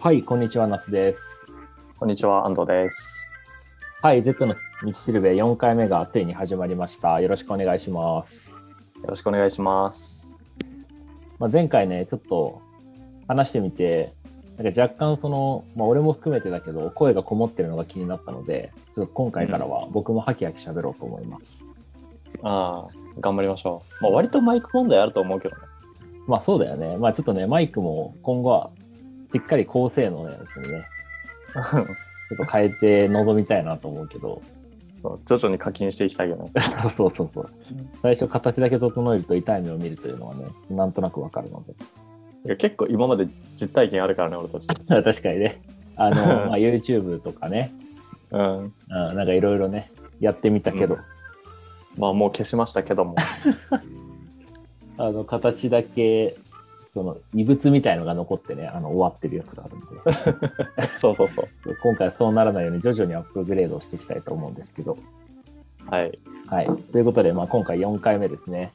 はい、こんにちは、那須です。こんにちは、安藤です。はい、Z の道しるべ4回目がついに始まりました。よろしくお願いします。よろしくお願いします。まあ、前回ね、ちょっと話してみて、なんか若干その、まあ、俺も含めてだけど、声がこもってるのが気になったので、ちょっと今回からは僕もハキハキ喋ろうと思います。ああ、頑張りましょう。まあ、割とマイク問題あると思うけどね。まあそうだよね。まあちょっとね、マイクも今後はしっかり高性能のやつにね、ちょっと変えて臨みたいなと思うけど、そう徐々に課金していきたいよね。そうそうそう。最初形だけ整えると痛い目を見るというのはね、なんとなくわかるので。いや結構今まで実体験あるからね、俺たち。確かにね。あの、まあ、YouTube とかね、うん。うん、なんかいろいろね、やってみたけど、うんまあ、もう消しましたけども。あの、形だけ、その、異物みたいのが残ってね、あの、終わってるやつがあるんで、そうそうそう。今回はそうならないように徐々にアップグレードをしていきたいと思うんですけど、はい。はい。ということで、まあ、今回4回目ですね。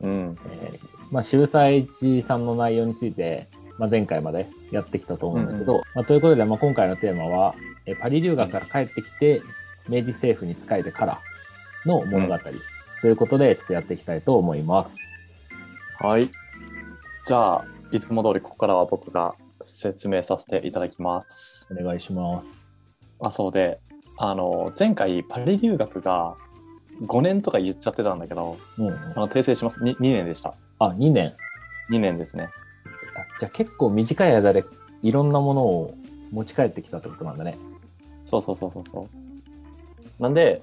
うん。えーまあ、渋沢栄一さんの内容について、まあ、前回までやってきたと思うんだけど、まあ、ということで、まあ、今回のテーマは、えーパリ留学から帰ってきて、明治政府に仕えてからの物語、ということで、ちょっとやっていきたいと思います。はい。じゃあ、いつも通りここからは僕が説明させていただきます。お願いします。あ、そうで、あの、前回パリ留学が5年とか言っちゃってたんだけど、うん。あの訂正します。2, 2年でした。あ、2年。2年ですね。あじゃあ結構短い間でいろんなものを持ち帰ってきたってことなんだね。そうそうそうそうそう。なんで、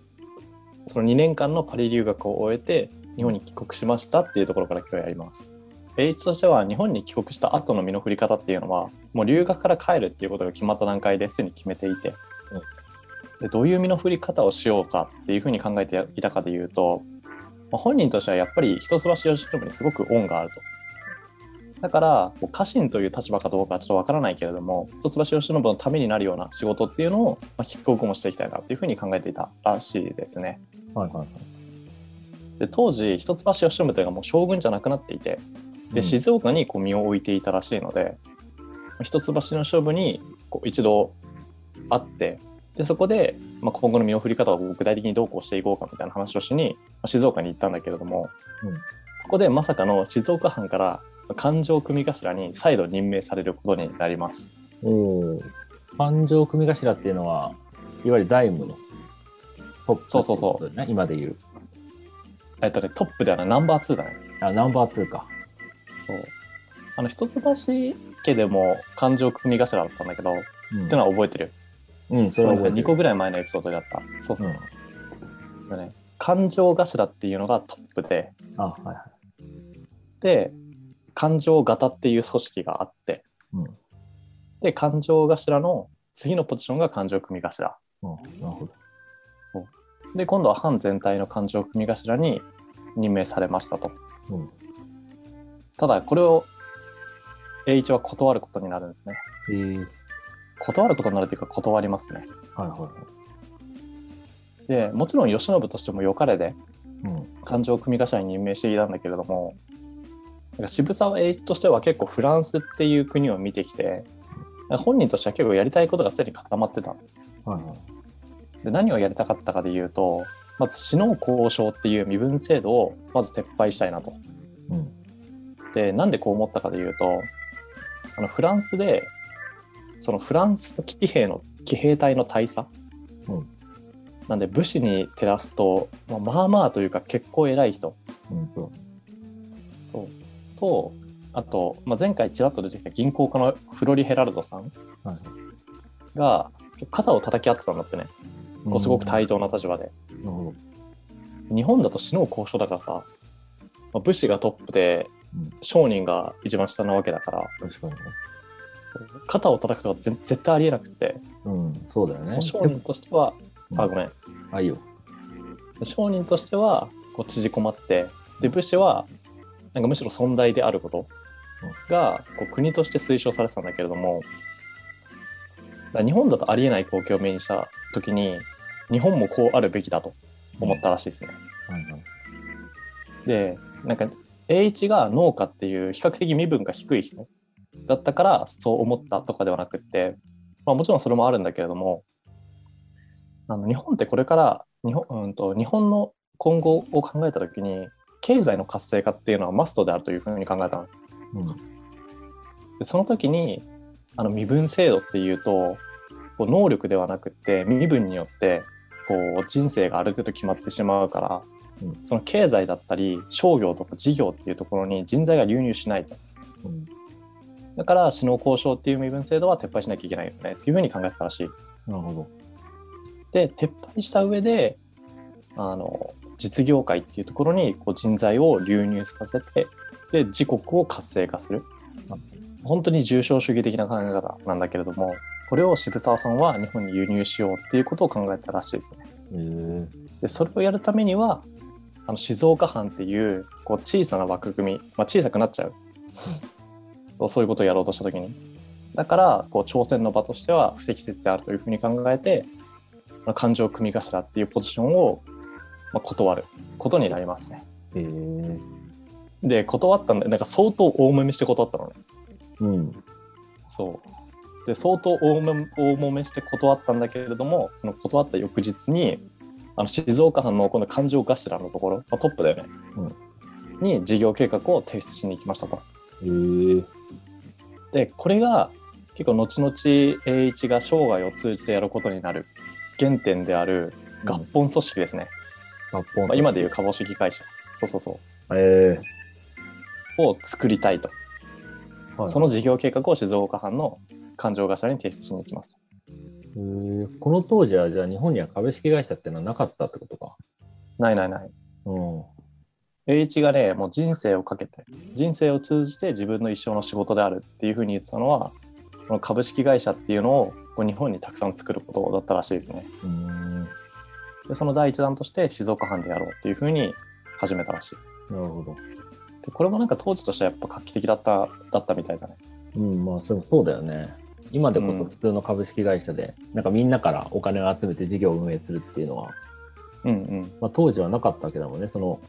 その2年間のパリ留学を終えて、日本に帰国しましたっていうところから今日やります。H としては日本に帰国した後の身の振り方っていうのは、もう留学から帰るっていうことが決まった段階ですでに決めていて、でどういう身の振り方をしようかっていうふうに考えていたかでいうと、まあ本人としてはやっぱり一橋慶喜にすごく恩があると。だから、こう家臣という立場かどうかはちょっとわからないけれども、一橋慶喜のためになるような仕事っていうのを、まあ、帰国後もしていきたいなっていうふうに考えていたらしいですね。はいはいはい。で当時、一橋慶喜というのがもう将軍じゃなくなっていて、でうん静岡にこう身を置いていたらしいので、一橋の勝負にこう一度会って、でそこで、まあ、今後の身の振り方を具体的にどうこうしていこうかみたいな話をしに、まあ静岡に行ったんだけれども、うんそこでまさかの静岡藩から勘定組頭に再度任命されることになります。おお。勘定組頭っていうのは、いわゆる財務のトップそうそうそうね、今で言う。えっとね、トップではないナンバー2だね。あ、ナンバー2か。そうあの一橋家でも勘定組頭だったんだけど、うんってのは覚えてる。うん、それは覚えて2る。個ぐらい前のエピソードだった。そうそうそう。でね、勘定頭っていうのがトップで、あ、はいはい。で、勘定型っていう組織があって、うん。で、勘定頭の次のポジションが勘定組頭。うん、なるほど。そう。で、今度は藩全体の勘定組頭に任命されましたと。うん。ただ、これを栄一は断ることになるんですね。えー、断ることになるというか断りますね。はいはいはい。で、もちろん慶喜としても良かれでうん。勘定組頭に任命していたんだけれども、か渋沢栄一としては結構フランスっていう国を見てきて、本人としては結構やりたいことがすでに固まってた。はいはい。で何をやりたかったかでいうと、まず死の交渉っていう身分制度をまず撤廃したいなと。うん。で、なんでこう思ったかでいうと、あのフランスで、そのフランスの騎兵の騎兵隊の大佐、うんなんで武士に照らすと、まあまあまあというか結構偉い人うん。と、あと、まあ、前回ちらっと出てきた銀行家のフロリ・ヘラルドさん。が肩を叩き合ってたんだってね、こうすごく対等な立場で。日本だと死の交渉だからさ、まあ、武士がトップでうん商人が一番下なわけだから、ど。確かにね。肩を叩くとかぜ絶対ありえなくって、うん、そうだよね。商人としては、うんあごめんあ、いいよ。商人としてはこう縮こまってで武士はなんかむしろ尊大であることがこう国として推奨されてたんだけれども日本だとありえない光景を目にした時に日本もこうあるべきだと思ったらしいですね。はいはい。でなんか栄一が農家っていう比較的身分が低い人だったからそう思ったとかではなくって、まあ、もちろんそれもあるんだけれどもあの日本ってこれから日本,、うん、と日本の今後を考えた時に経済の活性化っていうのはマストであるというふうに考えたの。うん。でその時にあの身分制度っていうとこう能力ではなくって身分によってこう人生がある程度決まってしまうから、うんその経済だったり商業とか事業っていうところに人材が流入しないとうん。だから首脳交渉っていう身分制度は撤廃しなきゃいけないよねっていうふうに考えてたらしいなるほど。で撤廃した上であの実業界っていうところにこう人材を流入させてで自国を活性化する。本当に重症主義的な考え方なんだけれどもこれを渋沢さんは日本に輸入しようっていうことを考えたらしいですね。でそれをやるためにはあの静岡藩っていうこう小さな枠組み、まあ、小さくなっちゃう、そうそういうことをやろうとした時に。だからこう挑戦の場としては不適切であるというふうに考えてまあ勘定組頭っていうポジションを、まあ、断ることになりますね。で断ったんでなんか相当大揉めして断ったのね。うん。そうで相当大も大揉めして断ったんだけれどもその断った翌日にあの静岡藩のこの勘定頭のところ、まあ、トップだよね、に事業計画を提出しに行きましたと。へえ。でこれが結構後々栄一が生涯を通じてやることになる原点である合本組織ですね、まあ、今でいう株式会社。そうそうそえ。うを作りたいと、えはい。その事業計画を静岡藩の勘定頭に提出しに行きます。へえ。この当時は、じゃあ日本には株式会社ってのはなかったってことか。ないないない。うん。栄一がねもう人生をかけて人生を通じて自分の一生の仕事であるっていうふうに言ってたのはその株式会社っていうのを日本にたくさん作ることだったらしいですね。うーん。でその第一弾として静岡藩でやろうっていうふうに始めたらしいなるほど。でこれもなんか当時としてはやっぱ画期的だっただったみたいだねうん、まあ、それもそうだよね。今でこそ普通の株式会社で、なんかみんなからお金を集めて事業を運営するっていうのは、うんうんまあ、当時はなかったわけだもんね。その、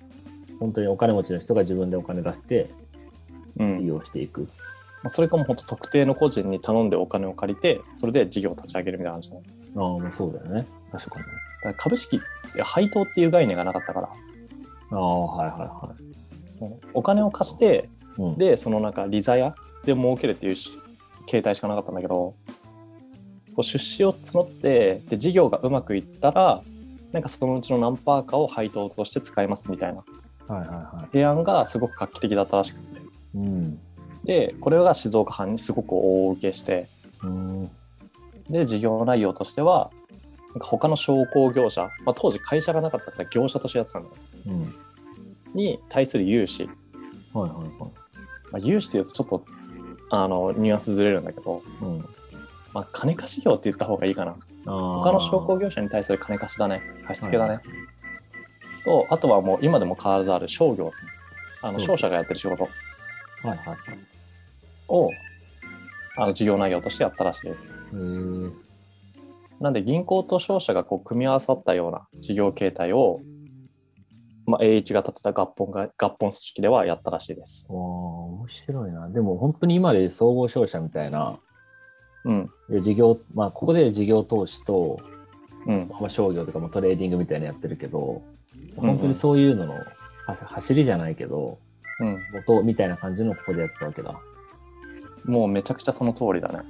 本当にお金持ちの人が自分でお金出してうん利用していく。まあそれかも本当特定の個人に頼んでお金を借りてそれで事業を立ち上げるみたいな感じだねああ、まあそうだよね。確かに。だから株式って配当っていう概念がなかったからああ、はいはいはもうお金を貸してい。うん、でそのなんか利ザヤで儲けるっていうし形態しかなかったんだけどこう出資を募ってで事業がうまくいったらなんかそのうちの何パーかを配当として使いますみたいなはいはいは提案がすごく画期的だったらしくてい。うん。でこれが静岡藩にすごく大受けしてうん。で事業内容としてはなんか他の商工業者、まあ、当時会社がなかったから業者としてやってたんだよ。うん。に対する融資、はいはいはい。まあ、融資っていうとちょっとあのニュアンスずれるんだけど、うん。まあ、金貸し業って言った方がいいかな。他他の商工業者に対する金貸しだね。貸し付けだね、とあとはもう今でも変わらずある商業ですね。あのうん。商社がやってる仕事。はいはいはい。をあの事業内容としてやったらしいですなんで銀行と商社がこう組み合わさったような事業形態を、まあ、栄一が立てた合本が合本組織ではやったらしいです。面白いな。でも本当に今で総合商社みたいな、うん、で事業、まあ、ここで事業投資と、うん、まあ、商業とかもトレーディングみたいなのやってるけど、うん本当にそういうのの、は走りじゃないけど、うん。元みたいな感じのここでやってたわけだ。もうめちゃくちゃその通りだね。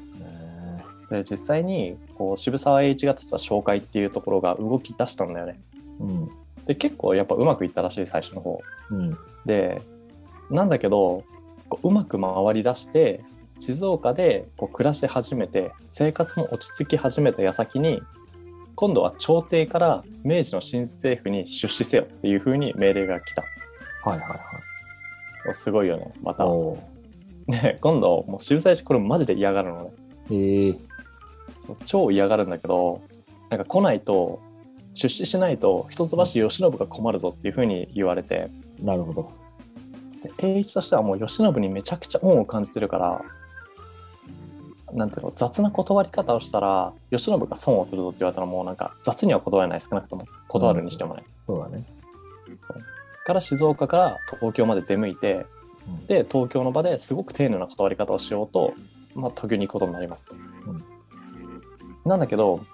へで実際にこう渋沢栄一が立てた商会っていうところが動き出したんだよね。えうん。で結構やっぱうまくいったらしい最初の方。うん。でなんだけどこううまく回り出して静岡でこう暮らし始めて生活も落ち着き始めた矢先に今度は朝廷から明治の新政府に出資せよっていう風に命令が来たはいはいはい。すごいよねまたおで今度もう渋沢栄一これマジで嫌がるのね。えそう超嫌がるんだけどなんか来ないと出資しないと一橋慶喜が困るぞっていう風に言われて。なるほど。で栄一としてはもう慶喜にめちゃくちゃ恩を感じてるからなんていうの雑な断り方をしたら慶喜が損をするぞって言われたらもうなんか雑には断れない少なくとも。断るにしてもね、そうだね。から静岡から東京まで出向いてうんで東京の場ですごく丁寧な断り方をしようと、まあ、東京に行くことになりますと。なんだけど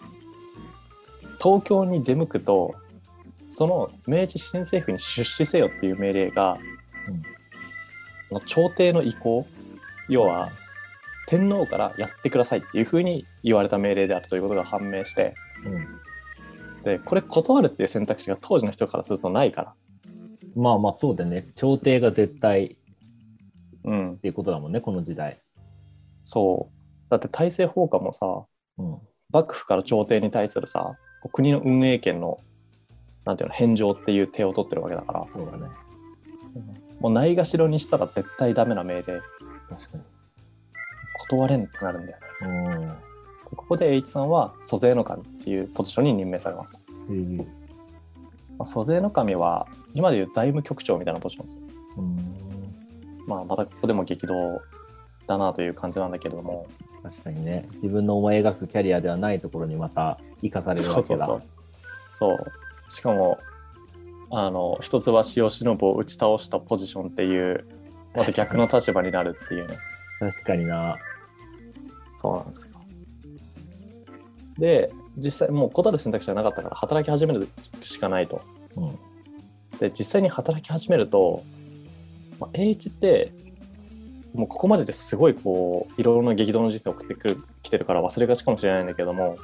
東京に出向くとその明治新政府に出資せよっていう命令が、の朝廷の意向要は天皇からやってくださいっていうふうに言われた命令であるということが判明してうんでこれ断るっていう選択肢が当時の人からするとないから。まあまあそうだね。朝廷が絶対うん、っていうことだもんね、この時代。そうだって大政奉還もさうん。幕府から朝廷に対するさ国の運営権のなんていうの返上っていう手を取ってるわけだからそうだね。もうないがしろにしたら絶対ダメな命令確か断れんってなるんだよね。に。でここで栄一さんは租税の神っていうポジションに任命されます。うん。まあ、租税の神は今でいう財務局長みたいなポジションですよ。うん。まあ、またここでも激動だなという感じなんだけれども確かにね。自分の思い描くキャリアではないところにまた生かされるわけだ。そうそうしかもあの一橋慶喜を打ち倒したポジションっていうまた逆の立場になるっていうね 確かにな。そうなんですよで実際もう断る選択肢はなかったから働き始めるしかないとうん。で実際に働き始めると、まあ、栄一ってもうここまでですごいこういろいろな激動の人生を送ってくるきてるから忘れがちかもしれないんだけども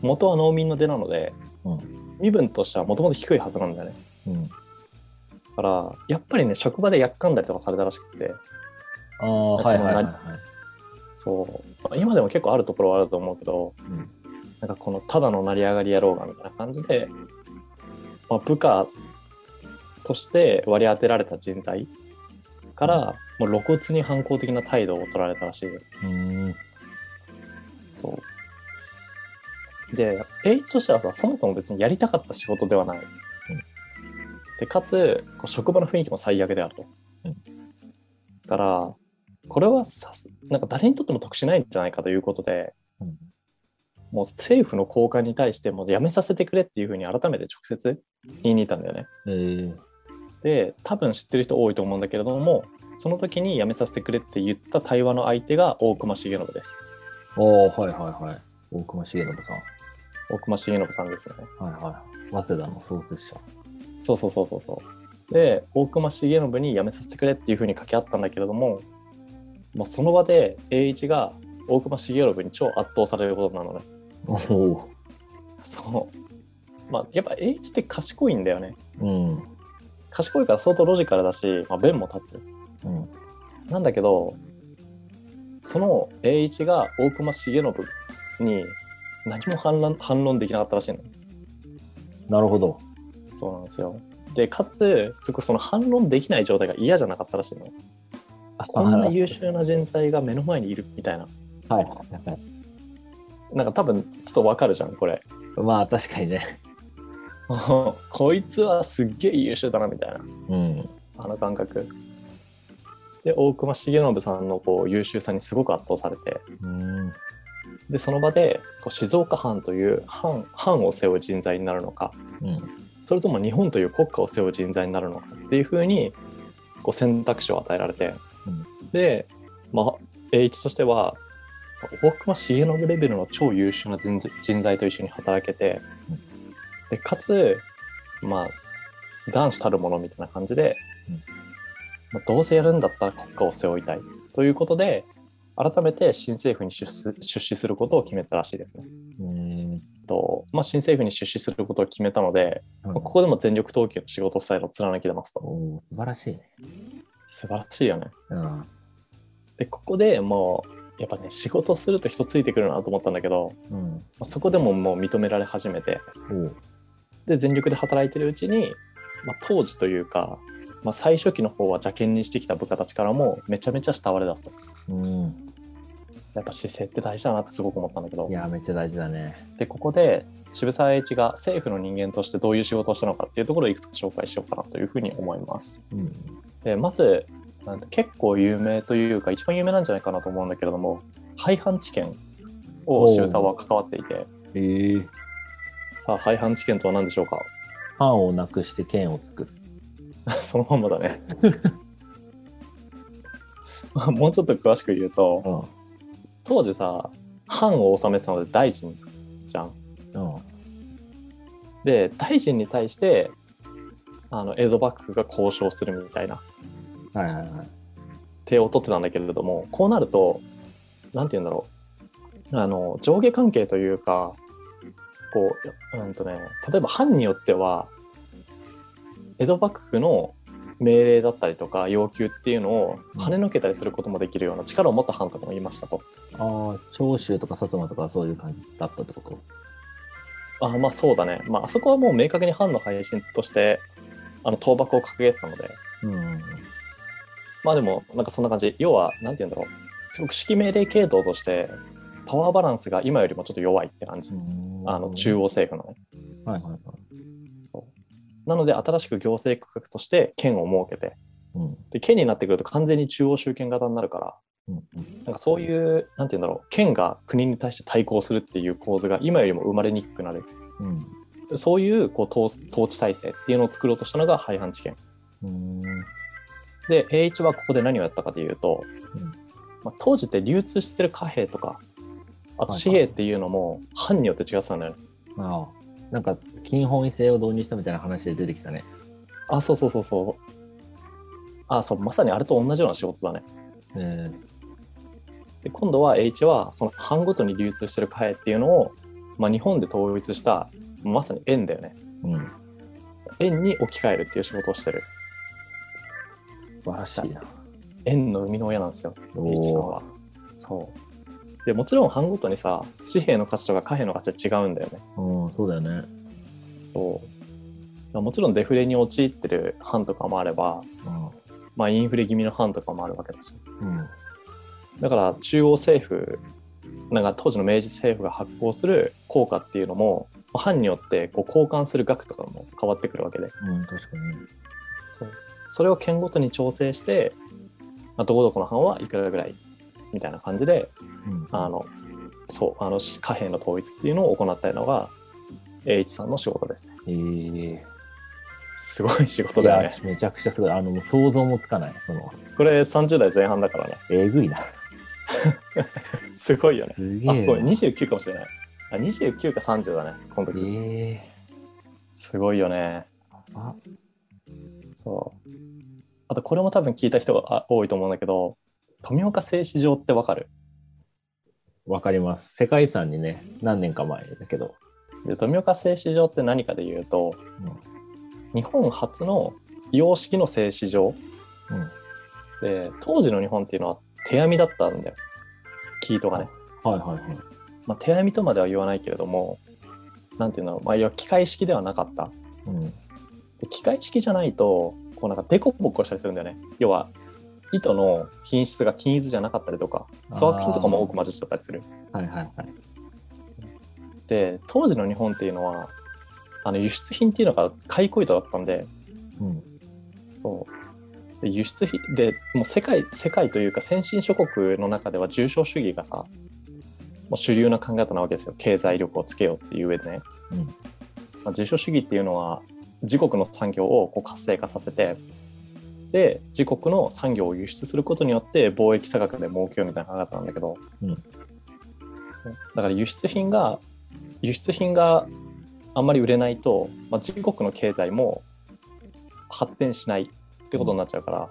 元は農民の出なのでうん。身分としてはもともと低いはずなんだよねうん。だからやっぱりね職場でやっかんだりとかされたらしくてああ、はいはいはいはい。そうまあ今でも結構あるところはあると思うけどうん。なんかこのただの成り上がり野郎がみたいな感じで、まあ、部下として割り当てられた人材からもう露骨に反抗的な態度を取られたらしいです。うん。そうで栄一としてはさそもそも別にやりたかった仕事ではない。でかつこう職場の雰囲気も最悪であると。うんだからこれはさすなんか誰にとっても得しないんじゃないかということで、うんもう政府の高官に対してもう辞めさせてくれっていうふうに改めて直接言いに行ったんだよね。えー、で多分知ってる人多いと思うんだけれどもその時に辞めさせてくれって言った対話の相手が大隈重信です。おー、はいはいはい。大隈重信さん。大隈重信さんですよね。はいはい。早稲田の創設者。そうそうそうそうそう。で大隈重信に辞めさせてくれっていうふうに掛け合ったんだけれども、まあ、その場で栄一が大隈重信に超圧倒されることなのね。おお。そう。まあやっぱ栄一って賢いんだよね。うん。賢いから相当ロジカルだし、まあ、弁も立つ。うん。なんだけどその栄一が大隈重信に何も反論反論できなかったらしいの。なるほど。そうなんですよ。でかつすごいその反論できない状態が嫌じゃなかったらしいの。こんな優秀な人材が目の前にいるみたいな。はいはいはい。なんか多分ちょっとわかるじゃんこれ。まあ確かにね。こいつはすっげえ優秀だなみたいなうん。あの感覚。で大隈重信さんのこう優秀さにすごく圧倒されてうん。でその場でこう静岡藩という藩藩を背負う人材になるのかうん。それとも日本という国家を背負う人材になるのかっていうふうにこう選択肢を与えられて、うんで、まあ、栄一としては大隈重信レベルの超優秀な人材と一緒に働けて、うんでかつまあ男子たるものみたいな感じで、うんまあ、どうせやるんだったら国家を背負いたいということで改めて新政府に出資出資することを決めたらしいですね。うん。とまあ、新政府に出資することを決めたので、まあここでも全力投球の仕事スタイルを貫き出ますと。素晴らしいね。素晴らしいよね。うん。で、ここでもう、やっぱね、仕事をすると人ついてくるなと思ったんだけど、うん。まあ、そこでももう認められ始めて、で、全力で働いてるうちに、まあ、当時というか、まあ、最初期の方は邪険にしてきた部下たちからもめちゃめちゃ慕われだすと。うん。やっぱ姿勢って大事だなってすごく思ったんだけどい、や、めっちゃ大事だね。で、ここで渋沢栄一が政府の人間としてどういう仕事をしたのかっていうところをいくつか紹介しようかなというふうに思います。うん。でまずなんて結構有名というか一番有名なんじゃないかなと思うんだけれども廃藩置県を渋沢は関わっていてえー、さあ廃藩置県とは何でしょうか？藩をなくして県を作る。そのまんまだね。ま あもうちょっと詳しく言うと、うん。当時さ、藩を治めてたので大臣じゃん。うん。で、大臣に対して、あの江戸幕府が交渉するみたいなはいはいはい。手を取ってたんだけれども、こうなると、なんて言うんだろう。あの、上下関係というか、こう、うんとね、例えば藩によっては、江戸幕府の命令だったりとか要求っていうのを跳ねのけたりすることもできるような力を持った藩とかもいましたと。ああ、長州とか薩摩とかそういう感じだったってこと？あまあそうだね。まああそこはもう明確に藩の配信としてあの倒幕を掲げてたので、うん。まあでもなんかそんな感じ。要は、なんて言うんだろう。すごく指揮命令系統としてパワーバランスが今よりもちょっと弱いって感じ。あの中央政府のね。はいはいはい。そう。なので新しく行政区画として県を設けて、うん。で県になってくると完全に中央集権型になるから、うんうん。なんかそういう、なんて言うんだろう、県が国に対して対抗するっていう構図が今よりも生まれにくくなる。うん。そういうこう統統治体制っていうのを作ろうとしたのが廃藩置県。うん。で、栄一はここで何をやったかというと、うんまあ、当時って流通してる貨幣とか、あと紙幣っていうのも藩によって違ってたのよ。ああ。なんか、金本位制を導入したみたいな話で出てきたね。あ、そうそうそうそう。あ、そう、まさにあれと同じような仕事だね。えで今度は H はその藩ごとに流通してる貨幣っていうのを、まあ、日本で統一したまさに円だよねー、うん。円に置き換えるっていう仕事をしてる素晴らしいな。円の生みの親なんですよ H さんおはそうでもちろん藩ごとにさ紙幣の価値とか貨幣の価値は違うんだよねお。うん、そうだよね。そうもちろんデフレに陥ってる藩とかもあれば、まあ、インフレ気味の藩とかもあるわけだしうん。うん。だから中央政府なんか当時の明治政府が発行する効果っていうのも藩によってこう交換する額とかも変わってくるわけでうん、確かに。そうそれを県ごとに調整して、まあ、どこどこの藩はいくらぐらいみたいな感じでうん。あのそうあのし貨幣の統一っていうのを行ったのが栄一さんの仕事ですねええすごい仕事だよね、めちゃくちゃすごい。あの、もう想像もつかない。その、これ30代前半だからねえぐいな。すごいよねすげえな。あこれ29かもしれないあ29か30だねこの時えすごいよねあそう。あと、これも多分聞いた人があ多いと思うんだけど、富岡製糸場ってわかる？わかります。世界遺産にね、何年か前だけど。で富岡製糸場って何かで言うと、日本初の洋式の製糸場うん。うん。で、当時の日本っていうのは手編みだったんだよ。生糸がね。はいはいはい。まあ、手編みとまでは言わないけれども、なんていうの、まあ、要は機械式ではなかった。うん。で機械式じゃないと、こうなんかデコボコしたりするんだよね。要は、糸の品質が均一じゃなかったりとか、粗悪品とかも多く混じっちゃったりする。はいはいはい。で当時の日本っていうのはあの輸出品っていうのが買い小糸だったんでうん。そうで輸出品でもう世界世界というか先進諸国の中では重商主義がさもう主流な考え方なわけですよ経済力をつけようっていう上でね、うんまあ、重商主義っていうのは自国の産業をこう活性化させてで自国の産業を輸出することによって貿易差額で儲けようみたいな考え方なんだけど、うん。だから輸出品が輸出品があんまり売れないと、まあ、自国の経済も発展しないってことになっちゃうから、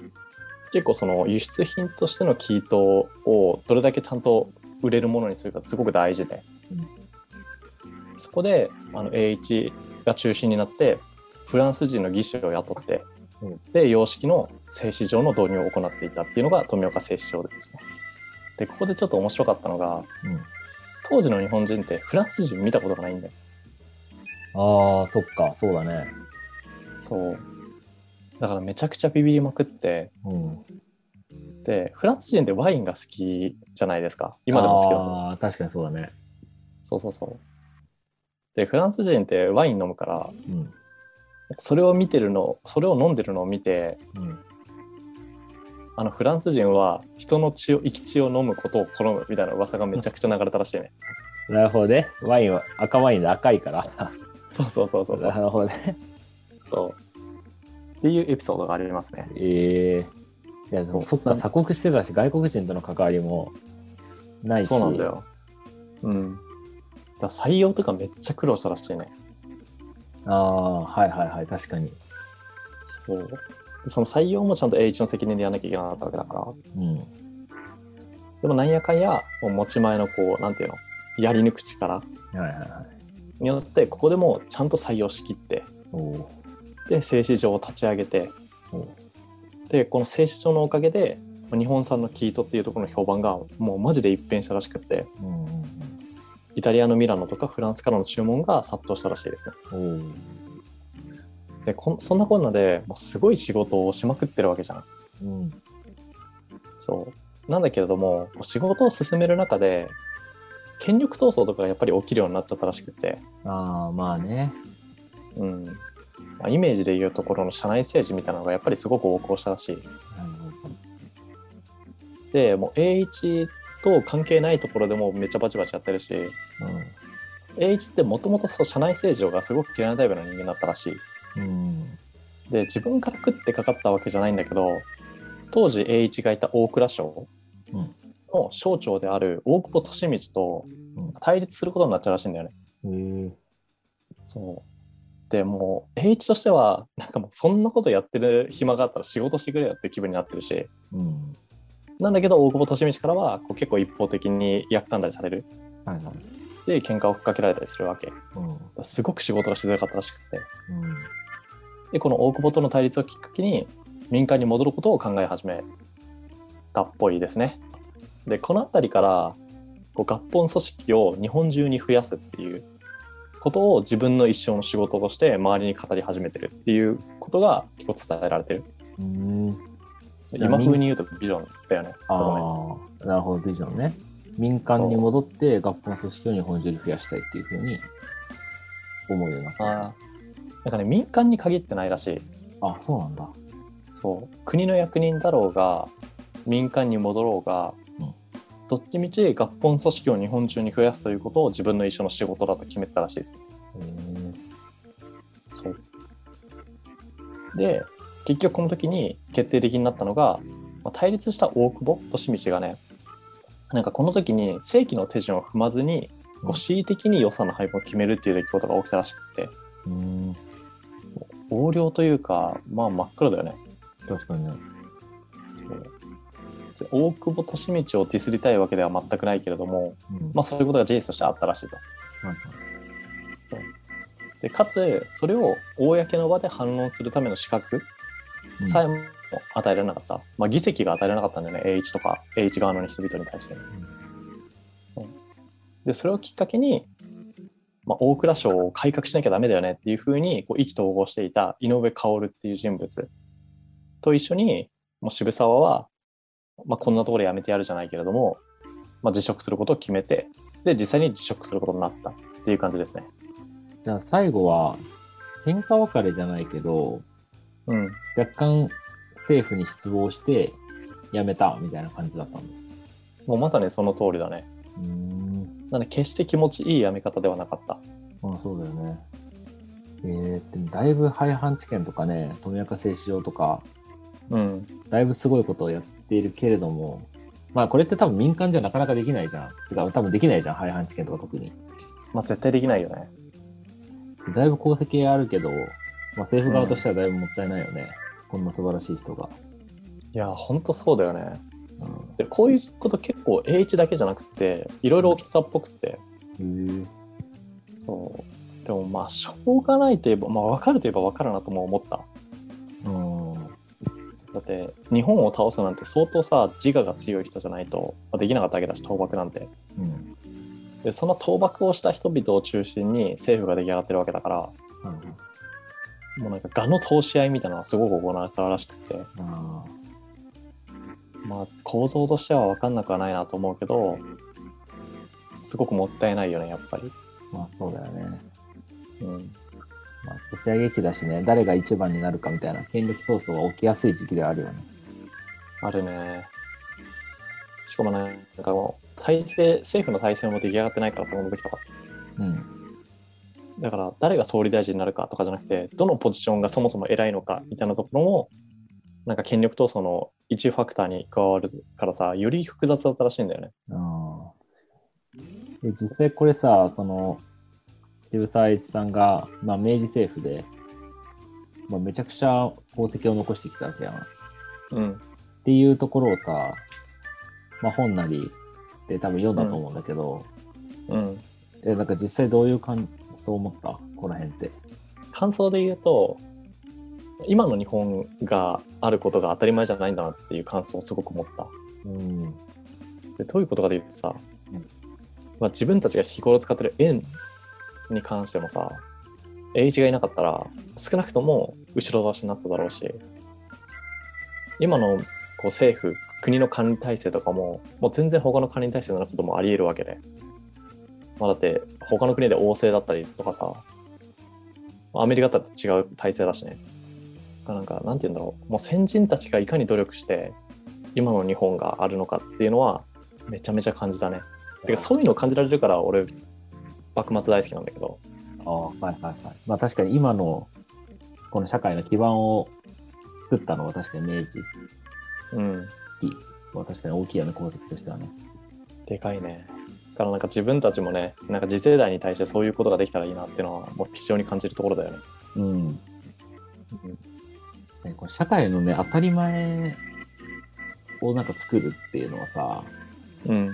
結構その輸出品としての生糸をどれだけちゃんと売れるものにするかすごく大事で、そこであの A1 が中心になってフランス人の技師を雇って、うんで洋式の製糸場の導入を行っていたっていうのが富岡製糸場ですね。でここでちょっと面白かったのがうん。当時の日本人ってフランス人見たことがないんだよ。ああ、そっか、そうだね。そうだからめちゃくちゃビビりまくってうん。でフランス人ってワインが好きじゃないですか今でも好きだとああ、確かにそうだね。そうそうそうでフランス人ってワイン飲むからうん。それを見てるのそれを飲んでるのを見てうん。あのフランス人は人の血を生き血を飲むことを好むみたいな噂がめちゃくちゃ流れたらしいね。なるほどね。ワインは赤ワインで赤いから。そうそうそうそうそうなるほどね。そう。っていうエピソードがありますね。ええいや、でもそっか、鎖国してたし、外国人との関わりもないし。そうなんだ。よ。うん。だから採用とかめっちゃ苦労したらしいね。ああ、はいはいはい、確かに。そう。でその採用もちゃんと A1 の責任でやらなきゃいけなかったわけだから。うん。でもなんやかんや、持ち前のこう、なんていうの、やり抜く力はいはいはい。によって、ここでもちゃんと採用しきって、おおで、製糸場を立ち上げて、おうで、この製糸場のおかげで、日本産の生糸っていうところの評判がもうマジで一変したらしくって、うんうんイタリアのミラノとかフランスからの注文が殺到したらしいですね。でこんそんなこんなでもうすごい仕事をしまくってるわけじゃん。うん。そうなんだけれども仕事を進める中で権力闘争とかがやっぱり起きるようになっちゃったらしくって、ああ、まあね。うんまあ、イメージでいうところの社内政治みたいなのがやっぱりすごく横行したらしい。でもう A1 と関係ないところでもめっちゃバチバチやってるしう A1 ってもともと社内政治がすごく嫌いなタイプの人間だったらしい。ん。うん。で自分から食ってかかったわけじゃないんだけど当時栄一がいた大蔵省うんの省長である大久保利通とうん対立することになっちゃうらしいんだよね。へえ。そうでもう栄一としてはなんかもうそんなことやってる暇があったら仕事してくれよっていう気分になってるしうん。なんだけど大久保利通からはこう結構一方的にやっかんだりされるはいはい。で喧嘩をふっかけられたりするわけうん。すごく仕事がしづらかったらしくてうん。でこの大久保との対立をきっかけに民間に戻ることを考え始めたっぽいですね。でこの辺りからこう合本組織を日本中に増やすっていうことを自分の一生の仕事として周りに語り始めてるっていうことが結構伝えられてる。うん。で今風に言うとビジョンだよね。ああ、なるほど、ビジョンね。民間に戻って合本組織を日本中に増やしたいっていうふうに思うようになった。なんかね民間に限ってないらしい。あ、そうなんだ。そう国の役人だろうが民間に戻ろうが、うんどっちみち合本組織を日本中に増やすということを自分の一生の仕事だと決めてたらしいです。へえ。そうで結局この時に決定的になったのが、まあ対立した大久保利通がねなんかこの時に正規の手順を踏まずに恣意的に予算の配分を決めるっていう出来事が起きたらしくてうん。横領というかまあ真っ黒だよね。確かにね。そう大久保利通をディスりたいわけでは全くないけれども、うん。まあ、そういうことが事実としてあったらしいと。はいはいそうでかつそれを公の場で反論するための資格うんさえも与えられなかった、まあ、議席が与えられなかったんだよね。A1 とか A1 側の人々に対して。そう。でそれをきっかけに、まあ、大蔵省を改革しなきゃダメだよね。っていうふうにこう意気投合していた井上薫っていう人物。と一緒にもう渋沢は、まあ、こんなところやめてやるじゃないけれども、まあ、辞職することを決めてで実際に辞職することになったっていう感じですね。じゃあ最後は、喧嘩別れじゃないけど、うん、若干政府に失望して辞めたみたいな感じだったんだ。もうまさにその通りだね。うーん。なので決して気持ちいいやめ方ではなかった。まあそうだよね。えー、でもだいぶ廃藩置県とかね、富岡製糸場とか、うん、だいぶすごいことをやっているけれども、まあこれって多分民間じゃなかなかできないじゃん。てか多分できないじゃん、廃藩置県とか特に。まあ絶対できないよね。だいぶ功績あるけど、まあ政府側としてはだいぶもったいないよね。こんな素晴らしい人が。いやほんとそうだよね。うんでこういうこと結構 A1 だけじゃなくていろいろ起きてたっぽくってへえそうでもまあしょうがないといえばまあ分かるといえば分かるなとも思ったうん。だって日本を倒すなんて相当さ自我が強い人じゃないと、まあできなかったわけだし倒幕なんてうん。でその倒幕をした人々を中心に政府が出来上がってるわけだからなるもうなんか我の通し合いみたいなのがすごく行われてたらしくてまあ構造としては分かんなくはないなと思うけどすごくもったいないよねやっぱりあ、まあそうだよね。うんまあ、ソシア劇だしね、誰が一番になるかみたいな権力闘争が起きやすい時期ではあるよね。あるね。しかもなんかもう体制、政府の体制も出来上がってないから、その時とか。うん。だから誰が総理大臣になるかとかじゃなくてどのポジションがそもそも偉いのかみたいなところもなんか権力闘争の一ファクターに加わるからさより複雑だったらしいんだよね。あ実際これさ、その、渋沢栄一さんが、まあ、明治政府で、まあ、めちゃくちゃ功績を残してきたわけやん。っうんていうところをさ、まあ、本なりで多分読んだと思うんだけど、うん、えなんか実際どういう感想を思ったこの辺って。感想で言うと今の日本があることが当たり前じゃないんだなっていう感想をすごく持った。うん。でどういうことかで言うとさ、うんまあ、自分たちが日頃使ってる円に関してもさ栄一がいなかったら少なくとも後ろ倒しになってただろうし今のこう政府国の管理体制とかももう全然他の管理体制のこともあり得るわけで、まあ、だって他の国で王政だったりとかさアメリカだって違う体制だしねなんかなんて言うんだろうもう先人たちがいかに努力して今の日本があるのかっていうのはめちゃめちゃ感じたね。てかそういうのを感じられるから俺幕末大好きなんだけどああ、はいはいはい。まあ確かに今のこの社会の基盤を作ったのは確かに明治うんは確かに大きいよね、功績としてはね。でかいねだからなんか自分たちもねなんか次世代に対してそういうことができたらいいなっていうのはもう非常に感じるところだよね。うん。ねこれ社会のね、当たり前をなんか作るっていうのはさ、うん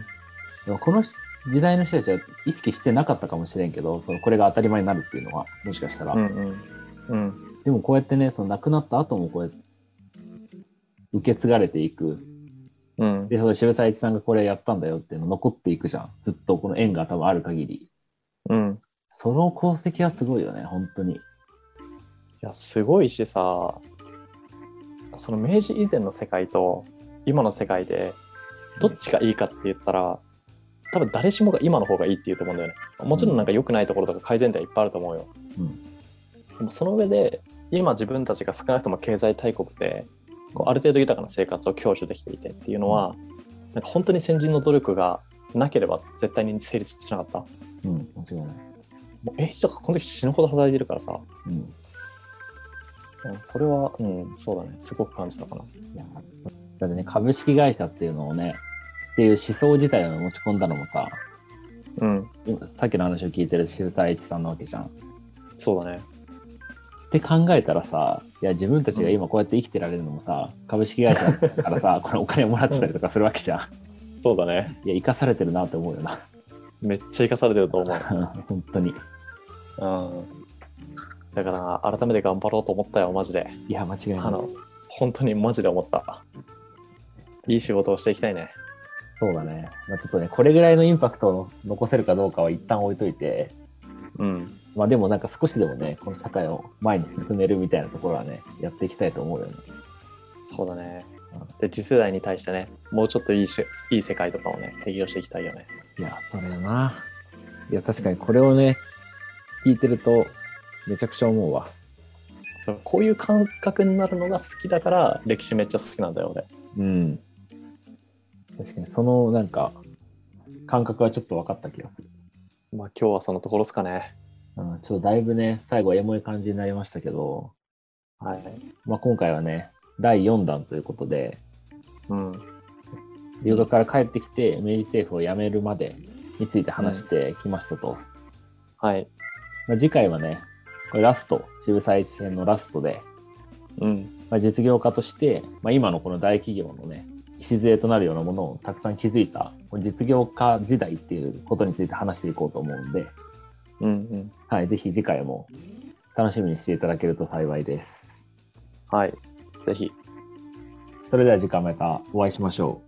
でもこの時代の人たちは意識してなかったかもしれんけど、そのこれが当たり前になるっていうのは、もしかしたら。うんうんうんでもこうやってね、その亡くなった後もこうやって受け継がれていく。うんで、その渋沢栄一さんがこれやったんだよっていうの残っていくじゃん。ずっとこの縁が多分ある限り。うんその功績はすごいよね、本当に。いやすごいしさその明治以前の世界と今の世界でどっちがいいかって言ったら多分誰しもが今の方がいいって言うと思うんだよねもちろんなんか良くないところとか改善点はいっぱいあると思うようん。でもその上で今自分たちが少なくとも経済大国でこうある程度豊かな生活を享受できていてっていうのはなんか本当に先人の努力がなければ絶対に成立しなかった。うん、間違いない。もう栄一とかこの時死ぬほど働いてるからさ、うん。うんそれはうんそうだね。すごく感じたかな。いやだってね、株式会社っていうのをね、っていう思想自体を持ち込んだのもさ、うん。今さっきの話を聞いてる渋沢栄一さんなわけじゃん。っそうだねて考えたらさ、いや自分たちが今こうやって生きてられるのもさ、株式会社だからさ、これお金もらってたりとかするわけじゃん。そうだねいや、生かされてるなって思うよな。めっちゃ生かされてると思う、本当に。うん、だから改めて頑張ろうと思ったよマジでいや、間違いない。あの本当にマジで思ったいい仕事をしていきたいねそうだね。まあ、ちょっとね、これぐらいのインパクトを残せるかどうかは一旦置いといて、うんまあでもなんか少しでもね、この社会を前に進めるみたいなところはね、やっていきたいと思うよね。そうだねで次世代に対してねもうちょっといいしいい世界とかをね提供していきたいよねいや、それよな。いや、確かにこれをね、聞いてると、めちゃくちゃ思うわ。そうこういう感覚になるのが好きだから歴史めっちゃ好きなんだよ俺うん。確かに、そのなんか、感覚はちょっと分かった気がする。まあ今日はそのところですかねうん、ちょっとだいぶね、最後エモい感じになりましたけど、はい。まあ、今回はね、第4弾ということで、うん。留学から帰ってきて、明治政府を辞めるまでについて話してきましたと。はい。まあ、次回はね、これラスト、渋沢栄一戦のラストで、うん。まあ、実業家として、まあ、今のこの大企業のね、礎となるようなものをたくさん築いた、実業家時代っていうことについて話していこうと思うんで、うんうんはい、ぜひ次回も楽しみにしていただけると幸いです。はいぜひそれでは次回またお会いしましょう。